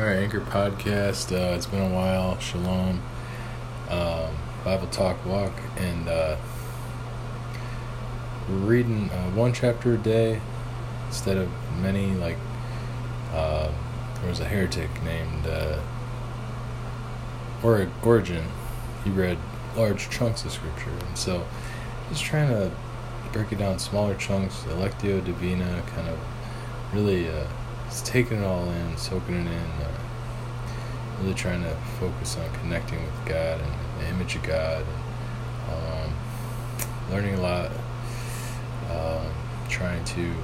All right, Anchor Podcast. Uh, it's been a while. Shalom. Um, Bible Talk Walk. And uh, we're reading uh, one chapter a day instead of many. Like, uh, there was a heretic named uh, or- Origen. He read large chunks of scripture. And so, just trying to break it down smaller chunks, Electio Divina, kind of really. Taking it all in, soaking it in, uh, really trying to focus on connecting with God and the image of God, and, um, learning a lot, um, trying to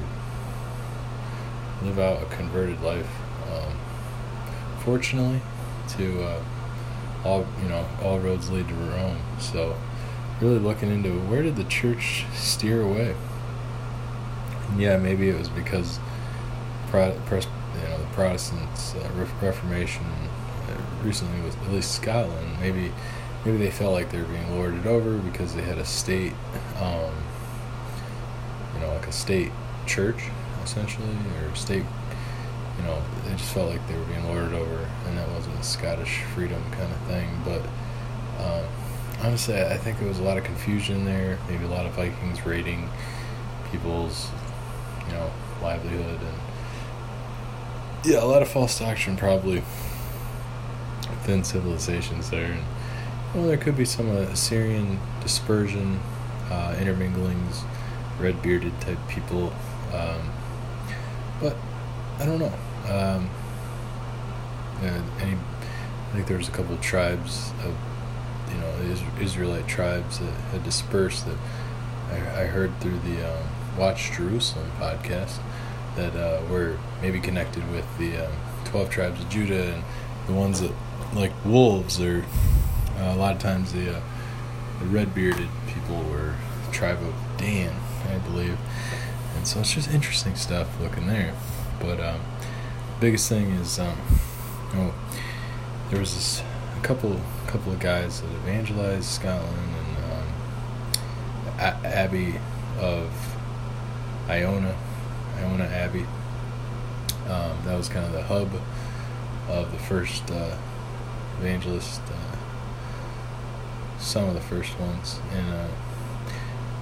live out a converted life. Um, fortunately, to uh, all you know, all roads lead to Rome. So, really looking into where did the church steer away? And yeah, maybe it was because Pro- you know, the Protestants uh, Reformation uh, recently with at least Scotland. Maybe maybe they felt like they were being lorded over because they had a state, um, you know, like a state church essentially, or state. You know, they just felt like they were being lorded over, and that wasn't a Scottish freedom kind of thing. But um, honestly, I think there was a lot of confusion there. Maybe a lot of Vikings raiding people's, you know, livelihood and yeah, a lot of false doctrine probably within civilizations there. And, well, there could be some uh, Assyrian dispersion, uh, interminglings, red bearded type people. Um, but I don't know. Um, any, I think there was a couple of tribes of, you know, Israelite tribes that had dispersed that I, I heard through the um, Watch Jerusalem podcast that uh, were maybe connected with the um, 12 tribes of Judah and the ones that, like wolves, or uh, a lot of times the, uh, the red bearded people were tribe of Dan, I believe. And so it's just interesting stuff looking there. But um, biggest thing is, um, know, there was this a couple couple of guys that evangelized Scotland and um, a- Abbey of Iona Iona Abbey. Um, that was kind of the hub of the first uh, evangelist, uh, some of the first ones. And uh,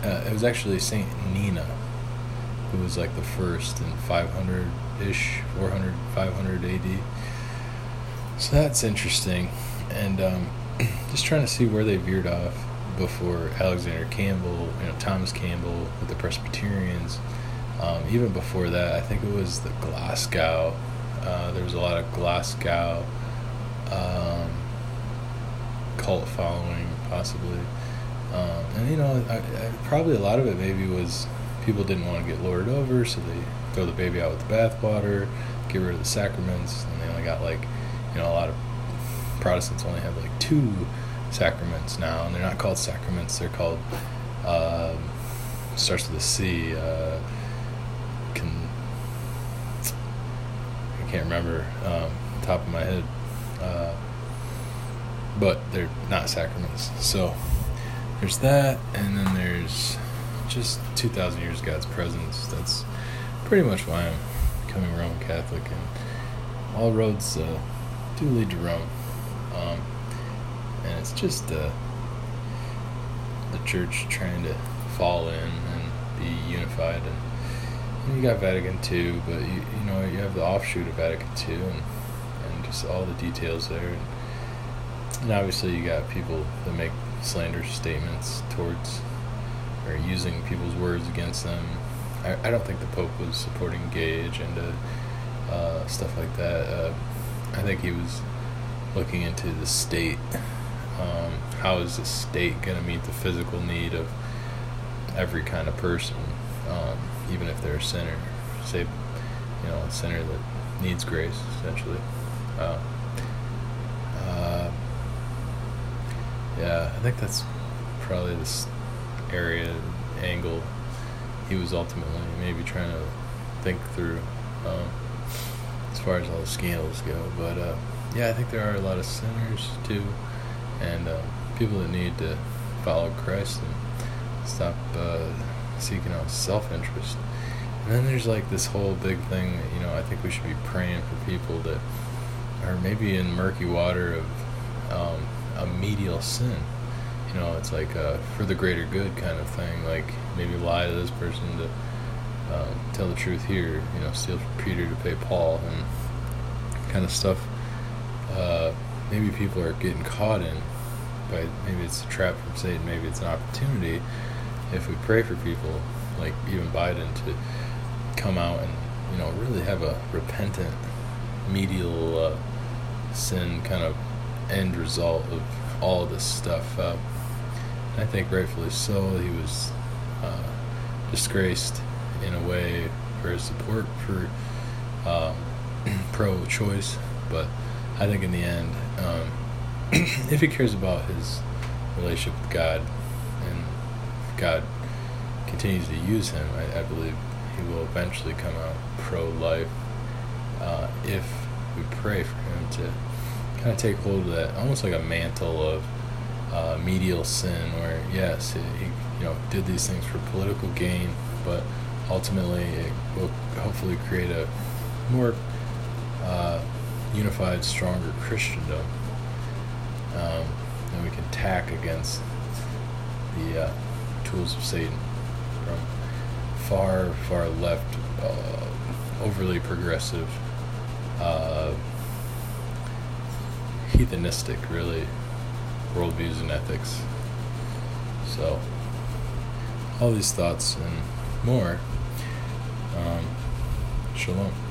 uh, it was actually Saint Ninian who was like the first in 500 ish, 400, 500 AD. So that's interesting. And um, just trying to see where they veered off before Alexander Campbell, you know, Thomas Campbell with the Presbyterians. Um, even before that, I think it was the Glasgow. Uh, there was a lot of Glasgow um, cult following, possibly. Um, and you know, I, I, probably a lot of it maybe was people didn't want to get lorded over, so they throw the baby out with the bathwater, get rid of the sacraments, and they only got like, you know, a lot of Protestants only have like two sacraments now, and they're not called sacraments; they're called um, starts with a C. Uh, can I can't remember um, top of my head, uh, but they're not sacraments. So there's that, and then there's just 2,000 years of God's presence. That's pretty much why I'm becoming Roman Catholic, and all roads uh, do lead to Rome. Um, and it's just uh, the church trying to fall in and be unified and you got Vatican II, but you you know you have the offshoot of Vatican II, and and just all the details there, and, and obviously you got people that make slanderous statements towards or using people's words against them. I, I don't think the Pope was supporting gay agenda, uh, stuff like that. Uh, I think he was looking into the state. Um, how is the state going to meet the physical need of every kind of person? Um, even if they're a sinner, say, you know, a sinner that needs grace, essentially. Uh, uh, yeah, I think that's probably this area angle he was ultimately maybe trying to think through um, as far as all the scandals go. But uh, yeah, I think there are a lot of sinners too, and uh, people that need to follow Christ and stop uh, seeking out self interest. And then there's like this whole big thing that, you know, I think we should be praying for people that are maybe in murky water of um, a venial sin. You know, it's like a for the greater good kind of thing. Like maybe lie to this person to uh, tell the truth here. You know, steal from Peter to pay Paul and kind of stuff. Uh, maybe people are getting caught in but maybe it's a trap from Satan. Maybe it's an opportunity if we pray for people like even Biden to come out and you know really have a repentant venial uh, sin kind of end result of all this stuff. Uh, I think rightfully so. He was uh, disgraced in a way for his support for um, pro-choice, but I think in the end, um, if he cares about his relationship with God, God continues to use him, I, I believe he will eventually come out pro-life uh, if we pray for him to kind of take hold of that, almost like a mantle of uh, venial sin, where yes, he, he you know did these things for political gain, but ultimately it will hopefully create a more uh, unified, stronger Christendom. Um, and we can tack against the uh, tools of Satan from far, far left, uh, overly progressive, uh, heathenistic, really, worldviews and ethics. So, all these thoughts and more. Um, shalom.